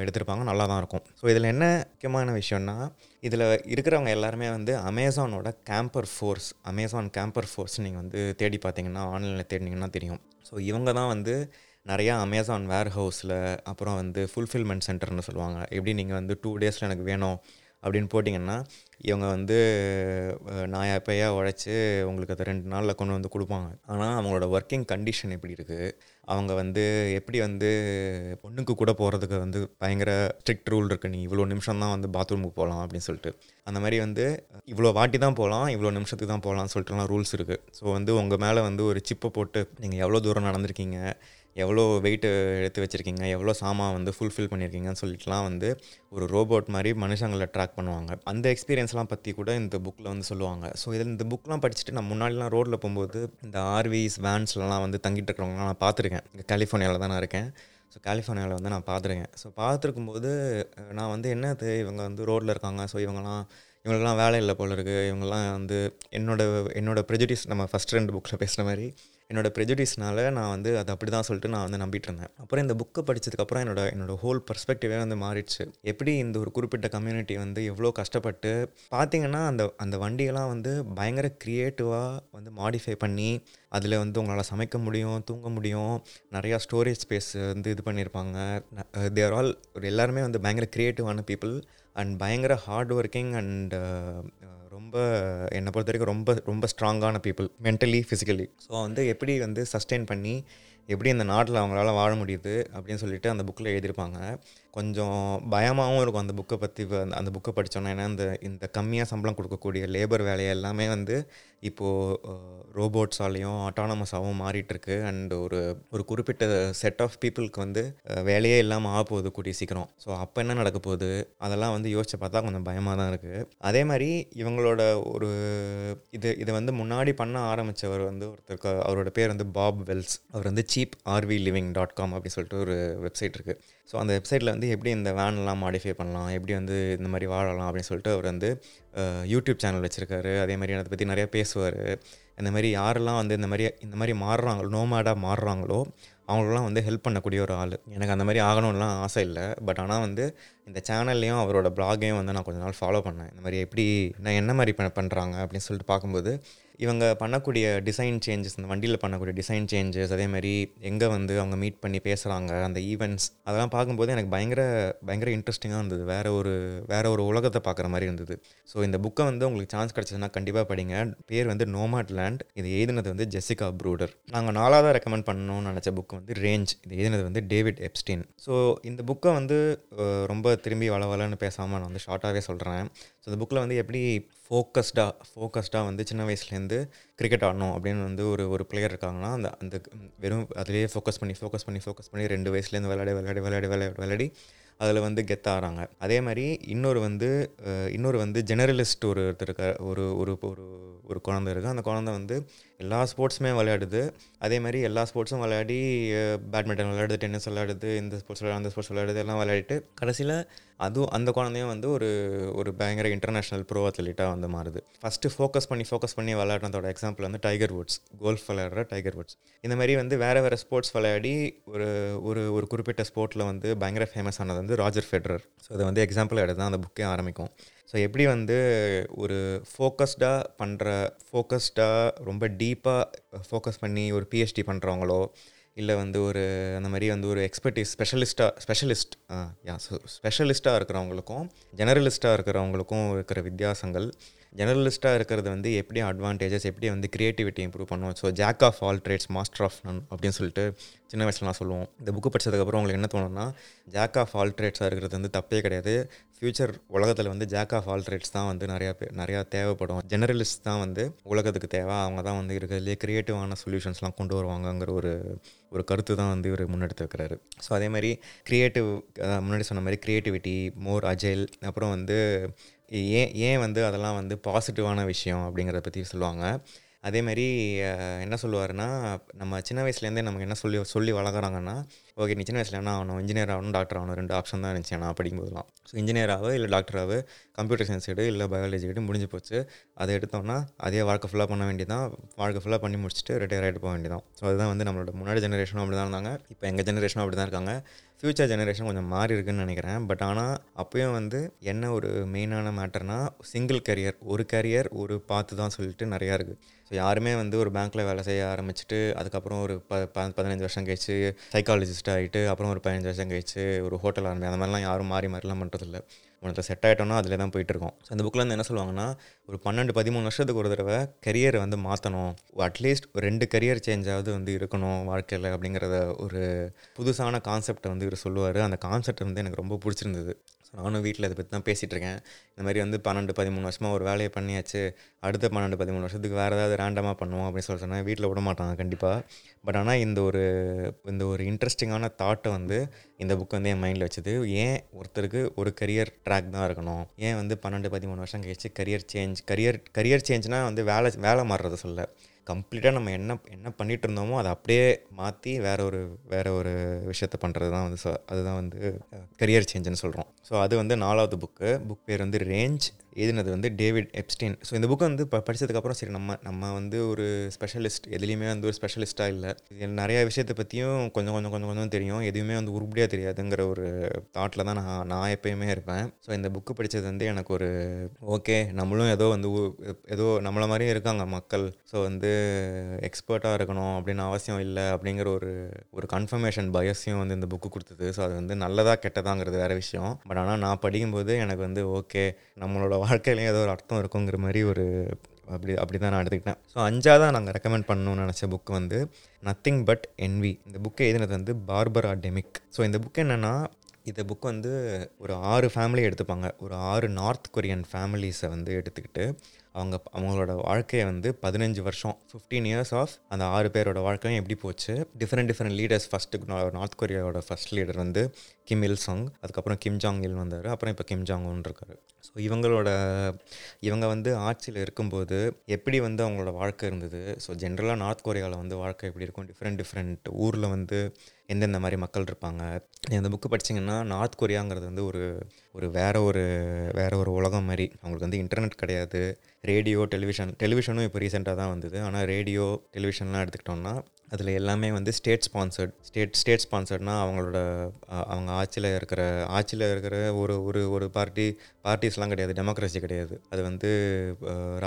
எடுத்திருப்பாங்க. நல்லா தான் இருக்கும். ஸோ இதில் என்ன முக்கியமான விஷயம்னா இதில் இருக்கிறவங்க எல்லாருமே வந்து அமேசானோட camper force Amazon camper force நீங்கள் வந்து தேடி பார்த்தீங்கன்னா ஆன்லைனில் தேடினீங்கன்னா தெரியும். ஸோ இவங்க தான் வந்து நிறையா அமேசான் வேர் ஹவுஸில் அப்புறம் வந்து ஃபுல்ஃபில்மெண்ட் சென்டர்னு சொல்லுவாங்க. எப்படி நீங்கள் வந்து டூ டேஸில் எனக்கு வேணும் அப்படின்னு போட்டிங்கன்னா இவங்க வந்து நான் நாயா பையா உழைச்சி உங்களுக்கு அதை ரெண்டு நாளில் கொண்டு வந்து கொடுப்பாங்க. ஆனால் அவங்களோட ஒர்க்கிங் கண்டிஷன் எப்படி இருக்குது அவங்க வந்து எப்படி வந்து பொண்ணுக்கு கூட போகிறதுக்கு வந்து பயங்கர ஸ்ட்ரிக்ட் ரூல் இருக்குது நீ இவ்வளோ நிமிஷம் தான் வந்து பாத்ரூமுக்கு போகலாம் அப்படின்னு சொல்லிட்டு. அந்த மாதிரி வந்து இவ்வளோ வாட்டி தான் போகலாம் இவ்வளோ நிமிஷத்துக்கு தான் போகலாம்னு சொல்லிட்டுலாம் ரூல்ஸ் இருக்குது ஸோ வந்து உங்கள் மேலே வந்து ஒரு சிப்பை போட்டு நீங்கள் எவ்வளோ தூரம் நடந்திருக்கீங்க? எவ்வளோ வெயிட்டு எடுத்து வச்சுருக்கீங்க எவ்வளோ சாமான் வந்து ஃபுல்ஃபில் பண்ணியிருக்கீங்கன்னு சொல்லிட்டுலாம் வந்து ஒரு ரோபோட் மாதிரி மனுஷங்களை ட்ராக் பண்ணுவாங்க. அந்த எக்ஸ்பீரியன்ஸ்லாம் பற்றி கூட இந்த புக்கில் வந்து சொல்லுவாங்க. ஸோ இதில் இந்த புக்லாம் படிச்சுட்டு நான் முன்னாடிலாம் ரோட்டில் போகும்போது இந்த ஆர்விஸ் வேன்ஸ்லலாம் வந்து தங்கிட்டு இருக்கிறவங்களாம் நான் பார்த்துருக்கேன். இங்கே கலிஃபோர்னியாவில் தான் நான் இருக்கேன். ஸோ கலிஃபோர்னியாவில் வந்து நான் பார்த்துருக்கேன். ஸோ பார்த்துருக்கும்போது நான் வந்து என்னது இவங்க வந்து ரோட்டில் இருக்காங்க. ஸோ இவங்கலாம் இவங்களுக்குலாம் வேலை இல்லை போல இருக்குது இவங்கெல்லாம் வந்து என்னோட என்னோட ப்ரெஜுடிஸ் நம்ம ஃபஸ்ட் ரெண்டு புக்கில் பேசுகிற மாதிரி என்னோட ப்ரெஜுடிஸ்னால நான் வந்து அது அப்படி தான் சொல்லிட்டு நான் வந்து நம்பிட்டு இருந்தேன். அப்புறம் இந்த புக்கை படித்ததுக்கப்புறம் என்னோட என்னோட ஹோல் பர்ஸ்பெக்டிவே வந்து மாறிடுச்சு. எப்படி இந்த ஒரு குறிப்பிட்ட கம்யூனிட்டி வந்து எவ்வளோ கஷ்டப்பட்டு பார்த்தீங்கன்னா அந்த அந்த வண்டியெல்லாம் வந்து பயங்கர க்ரியேட்டிவாக வந்து மாடிஃபை பண்ணி அதில் வந்து உங்களால் சமைக்க முடியும் தூங்க முடியும். நிறையா ஸ்டோரேஜ் ஸ்பேஸ் வந்து இது பண்ணியிருப்பாங்க. தேர் ஆல் எல்லாருமே வந்து பயங்கர க்ரியேட்டிவான பீப்புள் அண்ட் பயங்கர ஹார்ட் ஒர்க்கிங் அண்ட் ரொம்ப என்னை பொறுத்த வரைக்கும் ரொம்ப ரொம்ப ஸ்ட்ராங்கான பீப்புள் மென்டலி ஃபிசிக்கலி ஸோ வந்து எப்படி வந்து சஸ்டெயின் பண்ணி எப்படி இந்த நாட்டில் அவங்களால வாழ முடியுது அப்படின்னு சொல்லிட்டு அந்த புக்கில் எழுதியிருப்பாங்க. கொஞ்சம் பயமாகவும் இருக்கும் அந்த புக்கை பற்றி அந்த புக்கை படித்தோன்னா ஏன்னா இந்த இந்த கம்மியாக சம்பளம் கொடுக்கக்கூடிய லேபர் வேலையை எல்லாமே வந்து இப்போது ரோபோட்ஸாலேயும் ஆட்டானமஸாகவும் மாறிட்டுருக்கு. அண்ட் ஒரு ஒரு குறிப்பிட்ட செட் ஆஃப் பீப்புளுக்கு வந்து வேலையே இல்லாமல் ஆக போகுது கூடிய சீக்கிரம். ஸோ அப்போ என்ன நடக்க போகுது? அதெல்லாம் வந்து யோசிச்சு பார்த்தா கொஞ்சம் பயமாக தான் இருக்குது அதே மாதிரி இவங்களோட ஒரு இது இதை வந்து முன்னாடி பண்ண ஆரம்பித்தவர் வந்து ஒருத்தருக்கு அவரோட பேர் வந்து பாப் வெல்ஸ். அவர் வந்து cheap RV living dot com அப்படின்னு சொல்லிட்டு ஒரு வெப்சைட் இருக்குது ஸோ அந்த வெப்சைட்டில் வந்து எப்படி இந்த வேன்லாம் மாடிஃபை பண்ணலாம் எப்படி வந்து இந்த மாதிரி வாழலாம் அப்படின்னு சொல்லிட்டு அவர் வந்து யூடியூப் சேனல் வச்சுருக்காரு. அதே மாதிரி அதை பற்றி நிறையா பேசுவார். இந்த மாதிரி யாரெல்லாம் வந்து இந்த மாதிரி இந்த மாதிரி மாறுறாங்களோ நோமேடாக மாறுறாங்களோ அவங்களெலாம் வந்து ஹெல்ப் பண்ணக்கூடிய ஒரு ஆள். எனக்கு அந்த மாதிரி ஆகணும்லாம் ஆசை இல்லை. பட் ஆனால் வந்து இந்த சேனல்லையும் அவரோட பிளாகையும் வந்து நான் கொஞ்ச நாள் ஃபாலோ பண்ணேன். இந்த மாதிரி எப்படி நான் என்ன மாதிரி பண்ண பண்ணுறாங்க அப்படின்னு சொல்லிட்டு பார்க்கும்போது இவங்க பண்ணக்கூடிய டிசைன் சேஞ்சஸ் இந்த வண்டியில் பண்ணக்கூடிய டிசைன் சேஞ்சஸ் அதே மாதிரி எங்கே வந்து அவங்க மீட் பண்ணி பேசுகிறாங்க அந்த ஈவெண்ட்ஸ் அதெல்லாம் பார்க்கும்போது எனக்கு பயங்கர பயங்கர இன்ட்ரெஸ்டிங்காக இருந்தது. வேறு ஒரு வேறு ஒரு உலகத்தை பார்க்குற மாதிரி இருந்தது. ஸோ இந்த புக்கை வந்து உங்களுக்கு சான்ஸ் கிடச்சதுன்னா கண்டிப்பாக படிங்க. பேர் வந்து நோமாட் லேண்ட் இது எழுதினது வந்து ஜெசிகா ப்ரூடர் நாங்கள் நாலாவதாக ரெக்கமெண்ட் பண்ணணும்னு நினச்ச புக் வந்து ரேஞ்ச் இது எழுதினது வந்து டேவிட் எப்ஸ்டீன் ஸோ இந்த புக்கை வந்து ரொம்ப திரும்பி வள வளன்னு பேசாமல் நான் வந்து ஷார்ட்டாகவே சொல்கிறேன் ஸோ இந்த புக்கில் வந்து எப்படி ஃபோக்கஸ்டாக ஃபோக்கஸ்டாக வந்து சின்ன வயசுலேருந்து கிரிக்கெட் ஆடணும் அப்படின்னு வந்து ஒரு ஒரு பிளேயர் இருக்காங்கன்னா அந்த அந்த வெறும் அதிலேயே ஃபோக்கஸ் பண்ணி ஃபோக்கஸ் பண்ணி ஃபோக்கஸ் பண்ணி ரெண்டு வயசுலேருந்து விளையாடி விளையாடி விளையாடி விளையாடி விளையாடி அதில் வந்து கெத்தாகிறாங்க அதே மாதிரி இன்னொரு வந்து இன்னொரு வந்து ஜெனரலிஸ்ட் ஒரு ஒருத்தர் இருக்க ஒரு ஒரு ஒரு ஒரு குழந்தை இருக்குது அந்த குழந்தை வந்து எல்லா ஸ்போர்ட்ஸுமே விளையாடுது. அதே மாதிரி எல்லா ஸ்போர்ட்ஸும் விளையாடி பேட்மிண்டன் விளையாடுது டென்னிஸ் விளையாடுது இந்த ஸ்போர்ட்ஸ் விளையாடு அந்த ஸ்போர்ட்ஸ் விளையாடுது எல்லாம் விளையாடிட்டு கடைசியில் அதுவும் அந்த குழந்தையும் வந்து ஒரு ஒரு பயங்கர இன்டர்நேஷ்னல் ப்ரோ அத்லீட்டாக வந்து மாறுது. ஃபஸ்ட்டு ஃபோக்கஸ் பண்ணி ஃபோக்கஸ் பண்ணி விளையாடுறதோட எக்ஸாம்பிள் வந்து டைகர் வுட்ஸ் கோல்ஃப் விளையாடுற டைகர் வுட்ஸ் இந்த மாதிரி வந்து வேறு வேறு ஸ்போர்ட்ஸ் விளையாடி ஒரு ஒரு ஒரு குறிப்பிட்ட ஸ்போர்ட்டில் வந்து பயங்கர ஃபேமஸ் ஆனது வந்து ராஜர் ஃபெட்ரர் ஸோ அதை வந்து எக்ஸாம்பிள் எடுத்து தான் அந்த புக்கே ஆரம்பிக்கும். ஸோ எப்படி வந்து ஒரு ஃபோக்கஸ்டாக பண்ணுற ஃபோக்கஸ்டாக ரொம்ப டீப்பாக ஃபோக்கஸ் பண்ணி ஒரு பிஹெச்டி பண்ணுறவங்களோ இல்லை வந்து ஒரு அந்த மாதிரி வந்து ஒரு எக்ஸ்பர்டிஸ் ஸ்பெஷலிஸ்ட்டாக ஸ்பெஷலிஸ்ட் யா ஸோ ஸ்பெஷலிஸ்ட்டாக இருக்கிறவங்களுக்கும் ஜெனரலிஸ்ட்டாக இருக்கிறவங்களுக்கும் இருக்கிற வித்தியாசங்கள் ஜெனரலிஸ்ட்டாக இருக்கிறது வந்து எப்படி அட்வான்டேஜஸ் எப்படி வந்து க்ரியேட்டிவிட்டி இம்ப்ரூவ் பண்ணுவோம் so jack of all trades master of none அப்படின்னு சொல்லிட்டு சின்ன வயசில் நான் சொல்லுவோம். இந்த புக்கு படித்ததுக்கப்புறம் உங்களுக்கு என்ன தோணுன்னா ஜாக் ஆஃப் ஆல் ட்ரேட்ஸாக இருக்கிறது வந்து தப்பே கிடையாது. ஃப்யூச்சர் உலகத்தில் வந்து ஜாக் ஆஃப் ஆல் ட்ரேட்ஸ் தான் வந்து நிறையா பேர் நிறையா தேவைப்படும். ஜெனரலிஸ்ட் தான் வந்து உலகத்துக்கு தேவை. அவங்க தான் வந்து இருக்கிறதுலே க்ரியேட்டிவான சொல்யூஷன்ஸ்லாம் கொண்டு வருவாங்கங்கிற ஒரு ஒரு கருத்து தான் வந்து இவர் முன்னெடுத்து வைக்கிறாரு. ஸோ அதே மாதிரி க்ரியேட்டிவ் முன்னாடி சொன்ன மாதிரி க்ரியேட்டிவிட்டி மோர் அஜைல் அப்புறம் வந்து ஏன் ஏன் வந்து அதெல்லாம் வந்து பாசிட்டிவான விஷயம் அப்படிங்கிறத பற்றி சொல்லுவாங்க. அதேமாதிரி என்ன சொல்லுவாருன்னா நம்ம சின்ன வயசுலேருந்தே நமக்கு என்ன சொல்லி சொல்லி வளர்க்குறாங்கன்னா ஓகே நீ சின்ன வயசில் என்ன ஆகணும் இன்ஜினியர் ஆகணும் டாக்டர் ஆகணும் ரெண்டு ஆப்ஷன் தான் இருந்துச்சு நான் படிக்கும்போதெல்லாம். ஸோ இன்ஜினியராகவோ இல்லை டாக்டராகவோ கம்ப்யூட்டர் சயின்ஸ் எடு இல்லை பயாலஜி எடு முடிஞ்சு போச்சு. அதை எடுத்தோம்னா அதே வாழ்க்கை ஃபுல்லாக பண்ண வேண்டியதான் வாழ்க்கை ஃபுல்லாக பண்ணி முடிச்சுட்டு ரிட்டையர் ஆகிட்டு போக வேண்டியதான் ஸோ அதுதான் வந்து நம்மளோட முன்னாடி ஜெனரேஷனும் அப்படி தான் இருந்தாங்க. இப்போ எங்கள் ஜெனரேஷனும் அப்படி தான் இருக்காங்க. ஃப்யூச்சர் ஜெனரேஷன் கொஞ்சம் மாறி இருக்குன்னு நினைக்கிறேன். பட் ஆனால் அப்போயும் வந்து என்ன ஒரு மெயினான மேட்டர்னா சிங்கிள் கரியர் ஒரு கரியர் ஒரு பார்த்து தான் சொல்லிட்டு நிறையா இருக்குது ஸோ யாருமே வந்து ஒரு பேங்க்கில் வேலை செய்ய ஆரம்பிச்சுட்டு அதுக்கப்புறம் ஒரு ப ப- பதினஞ்சு வருஷம் கழிச்சு சைக்காலஜிஸ்ட் ஆகிட்டு அப்புறம் ஒரு பதினஞ்சு வருஷம் கழிச்சு ஒரு ஹோட்டல் ஆரம்பி அந்த மாதிரிலாம் யாரும் மாறி மாறிலாம் பண்ணுறதில்ல உனக்கு செட் ஆகிட்டோம்னா அதில் தான் போயிட்டுருக்கோம். ஸோ அந்த புக்கில் வந்து என்ன சொல்லுவாங்கன்னா ஒரு பன்னெண்டு பதிமூணு வருஷத்துக்கு ஒரு தடவை கரியரை வந்து மாற்றணும் அட்லீஸ்ட் ஒரு ரெண்டு கரியர் சேஞ்சாவது வந்து இருக்கணும் வாழ்க்கையில் அப்படிங்கிறத ஒரு புதுசான கான்செப்டை வந்து இவர் சொல்லுவார். அந்த கான்செப்ட் வந்து எனக்கு ரொம்ப பிடிச்சிருந்தது. ஸோ நானும் வீட்டில் இதை பற்றி தான் பேசிகிட்டு இருக்கேன் இந்த மாதிரி வந்து பன்னெண்டு பதிமூணு வருஷமாக ஒரு வேலையை பண்ணியாச்சு. அடுத்த பன்னெண்டு பதிமூணு வருஷத்துக்கு வேறு ஏதாவது ரேண்டமாக பண்ணுவோம் அப்படின்னு சொல்லி சொன்னால் வீட்டில் விட மாட்டாங்க கண்டிப்பாக பட் ஆனால் இந்த ஒரு இந்த ஒரு இன்ட்ரெஸ்டிங்கான தாட்டை வந்து இந்த புக் வந்து என் மைண்டில் வச்சுது. ஏன் ஒருத்தருக்கு ஒரு கரியர் ட்ராக் தான் இருக்கணும். ஏன் வந்து பன்னெண்டு பதிமூணு வருஷம் கழிச்சு கரியர் சேஞ்ச் கரியர் கரியர் சேஞ்ச்னால் வந்து வேலை வேலை மாறுறத சொல்ல. கம்ப்ளீட்டாக நம்ம என்ன என்ன பண்ணிட்டு இருந்தோமோ அதை அப்படியே மாற்றி வேற ஒரு வேற ஒரு விஷயத்த பண்ணுறது தான் வந்து அதுதான் வந்து கரியர் சேஞ்சுன்னு சொல்கிறோம் ஸோ அது வந்து நாலாவது புக்கு புக் பேர் வந்து ரேஞ்ச் எழுதினது வந்து டேவிட் எப்ஸ்டீன் ஸோ இந்த புக்கை வந்து ப படித்ததுக்கப்புறம் சரி நம்ம நம்ம வந்து ஒரு ஸ்பெஷலிஸ்ட் எதுலேயுமே வந்து ஒரு ஸ்பெஷலிஸ்ட்டாக இல்லை. இது நிறையா விஷயத்தை பற்றியும் கொஞ்சம் கொஞ்சம் கொஞ்சம் கொஞ்சம் தெரியும். எதுவுமே வந்து உருப்படியாக தெரியாதுங்கிற ஒரு தாட்டில் தான் நான் நான் எப்பயுமே இருப்பேன். ஸோ இந்த புக்கு படித்தது வந்து எனக்கு ஒரு ஓகே நம்மளும் ஏதோ வந்து ஏதோ நம்மள மாதிரியும் இருக்காங்க மக்கள். ஸோ வந்து எக்ஸ்பர்ட்டாக இருக்கணும் அப்படின்னு அவசியம் இல்லை அப்படிங்கிற ஒரு ஒரு கன்ஃபர்மேஷன் பயஸையும் வந்து இந்த புக்கு கொடுத்தது. ஸோ அது வந்து நல்லதா கெட்டதாங்கிறது வேறு விஷயம். பட் ஆனால் நான் படிக்கும்போது எனக்கு வந்து ஓகே நம்மளோட வாழ்க்கையிலையும் ஏதோ ஒரு அர்த்தம் இருக்குங்கிற மாதிரி ஒரு அப்படி அப்படி தான் நான் எடுத்துக்கிட்டேன். ஸோ அஞ்சாவதாக நாங்கள் ரெக்கமெண்ட் பண்ணணும்னு நினச்ச புக் வந்து நத்திங் பட் என்வி இந்த புக்கை எழுதினது வந்து பார்பரா டெமிக் ஸோ இந்த புக் என்னென்னா இந்த புக் வந்து ஒரு ஆறு ஃபேமிலி எடுத்துப்பாங்க. ஒரு ஆறு நார்த் கொரியன் ஃபேமிலிஸை வந்து எடுத்துக்கிட்டு அவங்க அவங்களோட வாழ்க்கையை வந்து பதினஞ்சு வருஷம் ஃபிஃப்டீன் இயர்ஸ் ஆஃப் அந்த ஆறு பேரோட வாழ்க்கையும் எப்படி போச்சு? Different different leaders first North கொரியாவோட first leader வந்து கிம் இல் சங் அதுக்கப்புறம் கிம் ஜாங் இல் வந்தார் அப்புறம் இப்போ கிம் ஜாங் ஒன் இருக்காரு. ஸோ இவங்களோட இவங்க வந்து ஆட்சியில் இருக்கும்போது எப்படி வந்து அவங்களோட வாழ்க்கை இருந்தது? ஸோ ஜென்ரலாக நார்த் கொரியாவில் வந்து வாழ்க்கை எப்படி இருக்கும்? டிஃப்ரெண்ட் டிஃப்ரெண்ட் ஊரில் வந்து எந்தெந்த மாதிரி மக்கள் இருப்பாங்க? இந்த அந்த புக்கு படிச்சீங்கன்னா நார்த் கொரியாங்கிறது வந்து ஒரு ஒரு வேற ஒரு வேற ஒரு உலகம் மாதிரி. அவங்களுக்கு வந்து இன்டர்நெட் கிடையாது. ரேடியோ டெலிவிஷன் டெலிவிஷனும் இப்போ ரீசெண்டாக தான் வந்தது. ஆனால் ரேடியோ டெலிவிஷன்லாம் எடுத்துக்கிட்டோம்னா அதில் எல்லாமே வந்து ஸ்டேட் ஸ்பான்சர்ட் ஸ்டேட் ஸ்டேட் ஸ்பான்சர்ட்னா அவங்களோட அவங்க ஆட்சியில் இருக்கிற ஆட்சியில் இருக்கிற ஒரு ஒரு ஒரு பார்ட்டி பார்ட்டிஸ்லாம் கிடையாது. டெமோக்ரஸி கிடையாது. அது வந்து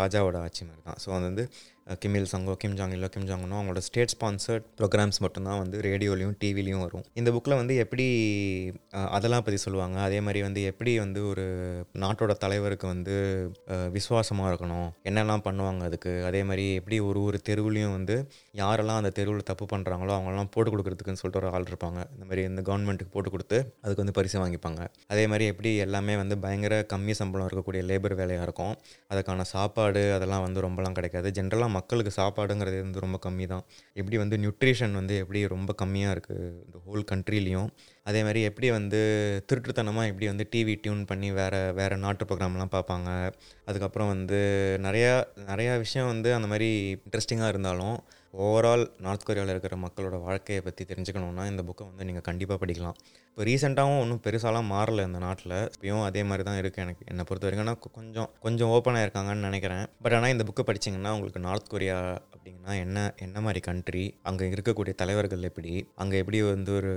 ராஜாவோட ஆட்சி மாதிரி தான் ஸோ அது வந்து கிமில் கிம் இல் சங்கோ கிம் ஜாங் இல்லோ கிம் ஜாங்கனோ அவங்களோட ஸ்டேட் ஸ்பான்சர்ட் ப்ரோக்ராம்ஸ் மட்டும்தான் வந்து ரேடியோலையும் டிவிலையும் வரும். இந்த புக்கில் வந்து எப்படி அதெல்லாம் பற்றி சொல்லுவாங்க. அதே மாதிரி வந்து எப்படி வந்து ஒரு நாட்டோட தலைவருக்கு வந்து விசுவாசமாக இருக்கணும். என்னெல்லாம் பண்ணுவாங்க அதுக்கு? அதே மாதிரி எப்படி ஒரு ஒரு தெருவுலையும் வந்து யாரெல்லாம் அந்த தெருவில் தப்பு பண்ணுறாங்களோ அவங்கெல்லாம் போட்டு கொடுக்குறதுக்குன்னு சொல்லிட்டு ஒரு ஆள் இருப்பாங்க. இந்த மாதிரி இந்த கவர்மெண்ட்டுக்கு போட்டு கொடுத்து அதுக்கு வந்து பரிசு வாங்கிப்பாங்க. அதே மாதிரி எப்படி எல்லாமே வந்து பயங்கர கம்மி சம்பளம் இருக்கக்கூடிய லேபர் வேலையாக இருக்கும். அதுக்கான சாப்பாடு அதெல்லாம் வந்து ரொம்பலாம் கிடைக்காது. ஜென்ரலாக மக்களுக்கு சாப்பாடுங்கிறது வந்து ரொம்ப கம்மி தான். எப்படி வந்து நியூட்ரிஷன் வந்து எப்படி ரொம்ப கம்மியாக இருக்குது இந்த ஹோல் கண்ட்ரிலையும் அதே மாதிரி எப்படி வந்து திருட்டுத்தனமாக எப்படி வந்து டிவி டியூன் பண்ணி வேறு வேறு நாட்டு ப்ரோக்ராம்லாம் பார்ப்பாங்க. அதுக்கப்புறம் வந்து நிறையா நிறையா விஷயம் வந்து அந்த மாதிரி இன்ட்ரெஸ்டிங்காக இருந்தாலும் ஓவரால் நார்த் கொரியாவில் இருக்கிற மக்களோட வாழ்க்கையை பற்றி தெரிஞ்சுக்கணுன்னா இந்த புக்கை வந்து நீங்கள் கண்டிப்பாக படிக்கலாம். இப்போ ரீசெண்டாகவும் ஒன்றும் பெருசாலாம் மாறல இந்த நாட்டில். இப்பயும் அதே மாதிரி தான் இருக்குது எனக்கு என்னை பொறுத்த வரைக்கும். ஆனால் கொஞ்சம் கொஞ்சம் ஓப்பனாக இருக்காங்கன்னு நினைக்கிறேன். பட் ஆனால் இந்த புக்கை படிச்சீங்கன்னா உங்களுக்கு நார்த் கொரியா அப்படிங்கன்னா என்ன என்ன மாதிரி கண்ட்ரி அங்கே இருக்கக்கூடிய தலைவர்கள் எப்படி அங்கே எப்படி வந்து ஒரு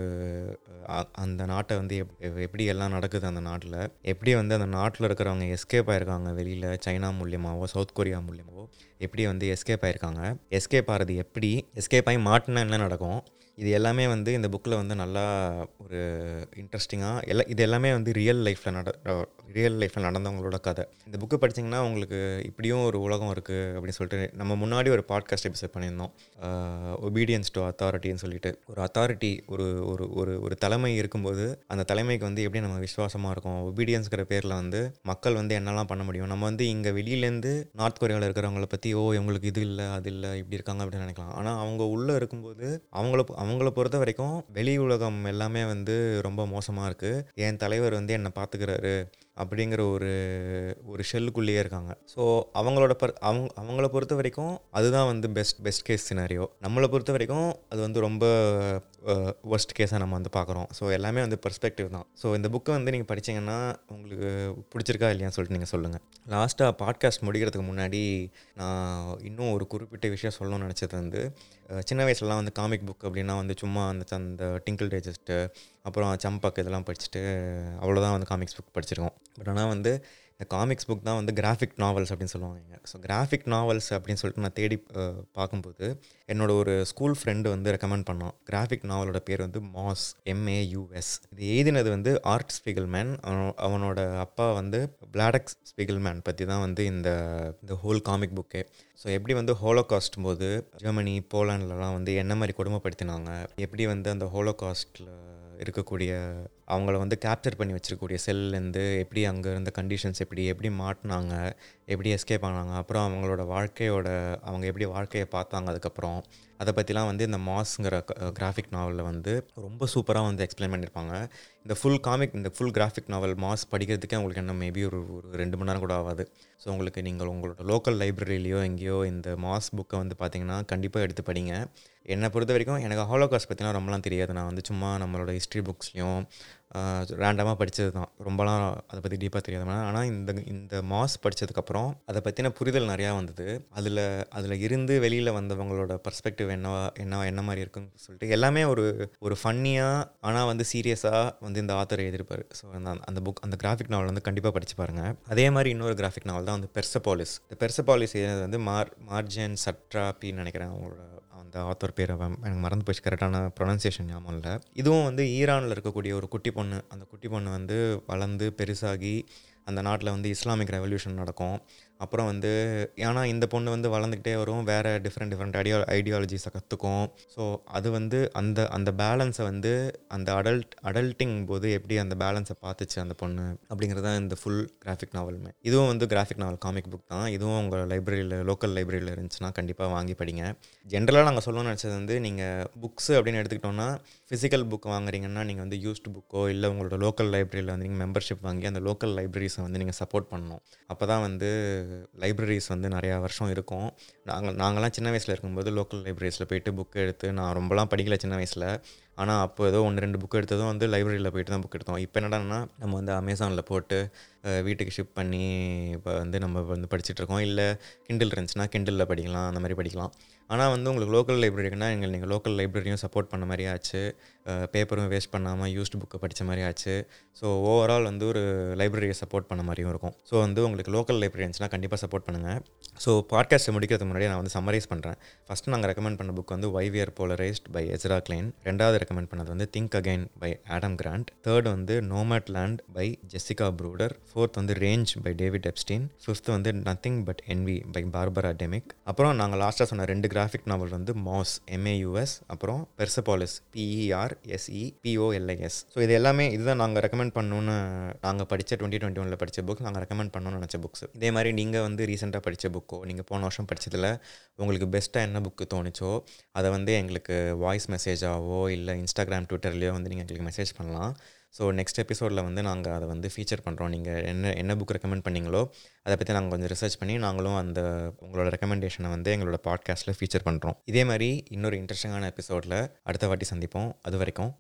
அந்த நாட்டை வந்து எப்- எப்படி எல்லாம் நடக்குது அந்த நாட்டில் எப்படி வந்து அந்த நாட்டில் இருக்கிறவங்க எஸ்கேப் ஆயிருக்காங்க வெளியில் சைனா மூலியமாகவோ சவுத் கொரியா மூலியமாகவோ எப்படி வந்து எஸ்கேப் ஆயிருக்காங்க? எஸ்கேப் ஆகிறது எப்படி? எஸ்கேப் ஆகி மாட்டினா என்ன நடக்கும்? இது எல்லாமே வந்து இந்த புக்கில் வந்து நல்லா ஒரு இன்ட்ரெஸ்டிங்காக எல்லா இது எல்லாமே வந்து ரியல் லைஃப்பில் நட ரியல் லைஃப்பில் நடந்தவங்களோட கதை. இந்த புக்கு படிச்சிங்கன்னா உங்களுக்கு இப்படியும் ஒரு உலகம் இருக்குது அப்படின்னு சொல்லிட்டு நம்ம முன்னாடி ஒரு பாட்காஸ்ட் எபிசோட் பண்ணியிருந்தோம். ஒபீடியன்ஸ் டு அத்தாரிட்டின்னு சொல்லிட்டு. ஒரு அத்தாரிட்டி ஒரு ஒரு ஒரு ஒரு தலைமை இருக்கும்போது அந்த தலைமைக்கு வந்து எப்படி நம்ம விசுவாசமாக இருக்கும்? ஒபீடியன்ஸ்கிற பேரில் வந்து மக்கள் வந்து என்னெல்லாம் பண்ண முடியும்? நம்ம வந்து இங்கே வெளியிலேருந்து நார்த் கொரியாவில் இருக்கிறவங்கள பற்றி ஓ இவங்களுக்கு இது இல்லை அது இல்லை இப்படி இருக்காங்க அப்படின்னு நினைக்கலாம். ஆனால் அவங்க உள்ளே இருக்கும்போது அவங்கள அவங்கள பொறுத்த வரைக்கும் வெளி உலகம் எல்லாமே வந்து ரொம்ப மோசமாக இருக்குது என் தலைவர் வந்து என்னை பார்த்துக்கிறாரு அப்படிங்கிற ஒரு ஒரு ஷெல்லுக்குள்ளேயே இருக்காங்க. ஸோ அவங்களோட பர் அவங்க அவங்கள பொறுத்த வரைக்கும் அதுதான் வந்து பெஸ்ட் பெஸ்ட் கேஸ் சினாரியோ நம்மளை பொறுத்த வரைக்கும் அது வந்து ரொம்ப ஒர்ஸ்ட் கேஸாக நம்ம வந்து பார்க்குறோம். ஸோ எல்லாமே வந்து பெர்ஸ்பெக்டிவ் தான். ஸோ இந்த புக்கை வந்து நீங்கள் படிச்சீங்கன்னா உங்களுக்கு பிடிச்சிருக்கா இல்லையான்னு சொல்லிட்டு நீங்கள் சொல்லுங்கள் லாஸ்ட்டாக பாட்காஸ்ட் முடிக்கிறதுக்கு முன்னாடி நான் இன்னும் ஒரு குறிப்பிட்ட விஷயம் சொல்லணும்னு நினச்சது வந்து சின்ன வயசுலலாம் வந்து காமிக் புக் அப்படின்னா வந்து சும்மா அந்த அந்த டிங்கிள் டைஜஸ்ட்டு அப்புறம் சம்பக் இதெல்லாம் படிச்சுட்டு அவ்வளோதான் வந்து காமிக்ஸ் புக் படிச்சிருக்கோம். பட் ஆனால் வந்து இந்த காமிக்ஸ் புக் தான் வந்து கிராஃபிக் நாவல்ஸ் அப்படின்னு சொல்லுவாங்க ஸோ கிராஃபிக் நாவல்ஸ் அப்படின்னு சொல்லிட்டு நான் தேடி பார்க்கும்போது என்னோட ஒரு ஸ்கூல் ஃப்ரெண்டு வந்து ரெக்கமெண்ட் பண்ணான். கிராஃபிக் நாவலோட பேர் வந்து மாஸ் எம்ஏயூஎஸ் இது எழுதினது வந்து ஆர்ட் ஸ்பிகல்மேன் அவனோட அப்பா வந்து பிளாடக்ஸ் ஸ்பிகல்மேன் பற்றி தான் வந்து இந்த இந்த ஹோல் காமிக் புக்கே ஸோ எப்படி வந்து ஹோலோகாஸ்ட் போது ஜெர்மனி போலாண்ட்லலாம் வந்து என்ன மாதிரி கொடுமைப்படுத்தினாங்க? எப்படி வந்து அந்த ஹோலோகாஸ்ட்டில் இருக்கக்கூடிய அவங்கள வந்து கேப்சர் பண்ணி வச்சிருக்கக்கூடிய செல்லேருந்து எப்படி அங்கே இருந்த கண்டிஷன்ஸ் எப்படி எப்படி மாட்டினாங்க எப்படி எஸ்கேப் ஆனாங்க அப்புறம் அவங்களோட வாழ்க்கையோட அவங்க எப்படி வாழ்க்கையை பார்த்தாங்க அதுக்கப்புறம் அதை பற்றிலாம் வந்து இந்த மாஸ்ங்கிற கிராஃபிக் நாவலில் வந்து ரொம்ப சூப்பராக வந்து எக்ஸ்பிளைன் பண்ணியிருப்பாங்க இந்த ஃபுல் காமிக் இந்த ஃபுல் கிராஃபிக் நாவல் மாஸ் படிக்கிறதுக்கே உங்களுக்கு என்ன மேபி ஒரு ஒரு ரெண்டு மணி நேரம் கூட ஆகாது ஸோ உங்களுக்கு நீங்கள் உங்களோட லோக்கல் லைப்ரரியிலையோ எங்கேயோ இந்த மாஸ் புக்கை வந்து பார்த்தீங்கன்னா கண்டிப்பாக எடுத்து படிங்க. என்னை பொறுத்த வரைக்கும் எனக்கு ஹாலோகாஸ்ட் பற்றிலாம் ரொம்பலாம் தெரியாது. நான் வந்து சும்மா நம்மளோட ஹிஸ்ட்ரி புக்ஸ்லையும் ரேண்டமாக படித்தது தான் ரொம்பலாம் அதை பற்றி டீப்பாக தெரியாது ஆனால் இந்த இந்த மாஸ் படித்ததுக்கப்புறம் அதை பற்றின புரிதல் நிறையா வந்தது. அதில் அதில் இருந்து வெளியில் வந்தவங்களோட பர்ஸ்பெக்டிவ் என்னவா என்ன என்ன மாதிரி இருக்குன்னு சொல்லிட்டு எல்லாமே ஒரு ஒரு ஃபன்னியாக ஆனால் வந்து சீரியஸாக வந்து இந்த ஆத்தர் எழுதியிருப்பார். ஸோ அந்த அந்த புக் அந்த கிராஃபிக் நாவல் வந்து கண்டிப்பாக படித்து பாருங்கள் அதே மாதிரி இன்னொரு கிராஃபிக் நாவல் தான் வந்து பெர்சபாலிஸ் இந்த பெர்சபாலிஸ் எழுதுனது வந்து மார் மார்ஜன் சட்ராப்பின்னு நினைக்கிறேன் அவங்களோட அந்த ஆத்தர் பேர் எனக்கு மறந்து போச்சு. கரெக்டான ப்ரொனன்சியேஷன் ஞாபகம் இல்லை. இதுவும் வந்து ஈரானில் இருக்கக்கூடிய ஒரு குட்டி பொண்ணு. அந்த குட்டி பொண்ணு வந்து வளர்ந்து பெருசாகி அந்த நாட்டில் வந்து இஸ்லாமிக் ரெவல்யூஷன் நடக்கும். அப்புறம் வந்து ஏன்னா இந்த பொண்ணு வந்து வளர்ந்துக்கிட்டே வரும். வேறு டிஃப்ரெண்ட் டிஃப்ரெண்ட் ஐடியா ஐடியாலஜிஸை கற்றுக்கும் ஸோ அது வந்து அந்த அந்த பேலன்ஸை வந்து அந்த அடல்ட் அடல்ட்டிங் போது எப்படி அந்த பேலன்ஸை பார்த்துச்சு அந்த பொண்ணு அப்படிங்கிறது தான் இந்த ஃபுல் கிராஃபிக் நாவலுமே இதுவும் வந்து கிராஃபிக் நாவல் காமிக் புக் தான். இதுவும் உங்கள் லைப்ரரியில் லோக்கல் லைப்ரரியில் இருந்துச்சுன்னா கண்டிப்பாக வாங்கி படிங்க. ஜென்ரலாக நாங்கள் சொல்லணும்னு நினச்சது வந்து நீங்கள் புக்ஸு அப்படின்னு எடுத்துக்கிட்டோன்னா ஃபிசிக்கல் புக் வாங்குறீங்கன்னா நீங்கள் வந்து யூஸ்டு புக்கோ இல்லை உங்களோட லோக்கல் லைப்ரரியில் வந்து நீங்கள் மெம்பர்ஷிப் வாங்கி அந்த லோக்கல் லைப்ரரிஸை வந்து நீங்கள் சப்போர்ட் பண்ணணும். அப்போ தான் வந்து லைப்ரரிஸ் வந்து நிறையா வருஷம் இருக்கும். நாங்கள் நாங்கள்லாம் சின்ன வயசில் இருக்கும்போது லோக்கல் லைப்ரரிஸில் போயிட்டு புக் எடுத்து நான் ரொம்பலாம் படிக்கல சின்ன வயசில். ஆனால் அப்போ ஏதோ ஒன்று ரெண்டு புக் எடுத்ததும் வந்து லைப்ரரியில் போயிட்டு தான் புக் எடுத்தோம். இப்போ என்னடான்னா நம்ம வந்து அமேசானில் போட்டு வீட்டுக்கு ஷிப் பண்ணி இப்போ வந்து நம்ம வந்து படிச்சுட்டு இருக்கோம். இல்லை கிண்டில் இருந்துச்சுன்னா கிண்டிலில் படிக்கலாம் அந்த மாதிரி படிக்கலாம். ஆனால் வந்து உங்களுக்கு லோக்கல் லைப்ரரிக்குன்னா எங்கள் நீங்கள் லோக்கல் லைப்ரரியும் சப்போர்ட் பண்ண மாதிரி ஆச்சு. பேப்பரும் வேஸ்ட் பண்ணாமல் யூஸ்டு புக்கை படித்த மாதிரி ஆச்சு. ஸோ ஓவரால் வந்து ஒரு லைப்ரரியை சப்போர்ட் பண்ண மாதிரியும் இருக்கும். ஸோ வந்து உங்களுக்கு லோக்கல் லைப்ரரி இருந்துச்சுன்னா கண்டிப்பாக சப்போர்ட் பண்ணுங்கள் ஸோ பாட்காஸ்ட்டை முடிக்கிறதுக்கு முன்னாடி நான் வந்து சம்மரைஸ் பண்ணுறேன் ஃபஸ்ட்டு நாங்கள் ரெக்கமெண்ட் பண்ண புக் வந்து why we are polarised by Ezra Klein ரெண்டாவது ரெக்கமெண்ட் பண்ணது வந்து think again by Adam Grant third வந்து Nomadland by Jessica Bruder fourth வந்து range by David Epstein fifth வந்து nothing but envy by Barbara Demick அப்புறம் நாங்கள் லாஸ்ட்டாக சொன்ன ரெண்டு கிராஃபிக் நாவல் வந்து Maus M A U S அப்புறம் Persepolis P E R S E P O L I S so இது எல்லாமே இதுதான் நாங்கள் ரெக்கமெண்ட் பண்ணணும்னு நாங்கள் படித்த டுவெண்ட்டி டுவெண்ட்டி ஒனில் படித்த புக் நாங்கள் ரெக்கமெண்ட் பண்ணணும்னு நினச்ச புக்ஸ் இதே மாதிரி நீங்கள் வந்து ரீசெண்டாக படித்த புக் புக்கோ நீங்கள் போன வருஷம் படித்ததில் உங்களுக்கு பெஸ்ட்டாக என்ன புக்கு தோணுச்சோ அதை வந்து எங்களுக்கு வாய்ஸ் மெசேஜாவோ இல்லை இன்ஸ்டாகிராம் ட்விட்டர்லேயோ வந்து நீங்கள் எங்களுக்கு மெசேஜ் பண்ணலாம். ஸோ நெக்ஸ்ட் எபிசோடில் வந்து நாங்கள் அதை வந்து ஃபீச்சர் பண்ணுறோம் நீங்கள் என்ன என்ன புக் ரெக்கமெண்ட் பண்ணீங்களோ அதை பற்றி நாங்கள் கொஞ்சம் ரிசர்ச் பண்ணி நாங்களும் அந்த உங்களோட ரெக்கமெண்டேஷனை வந்து எங்களோட பாட்காஸ்ட்டில் ஃபீச்சர் பண்ணுறோம் இதே மாதிரி இன்னொரு இன்ட்ரெஸ்டிங்கான எபிசோடில் அடுத்த வாட்டி சந்திப்போம். அது வரைக்கும்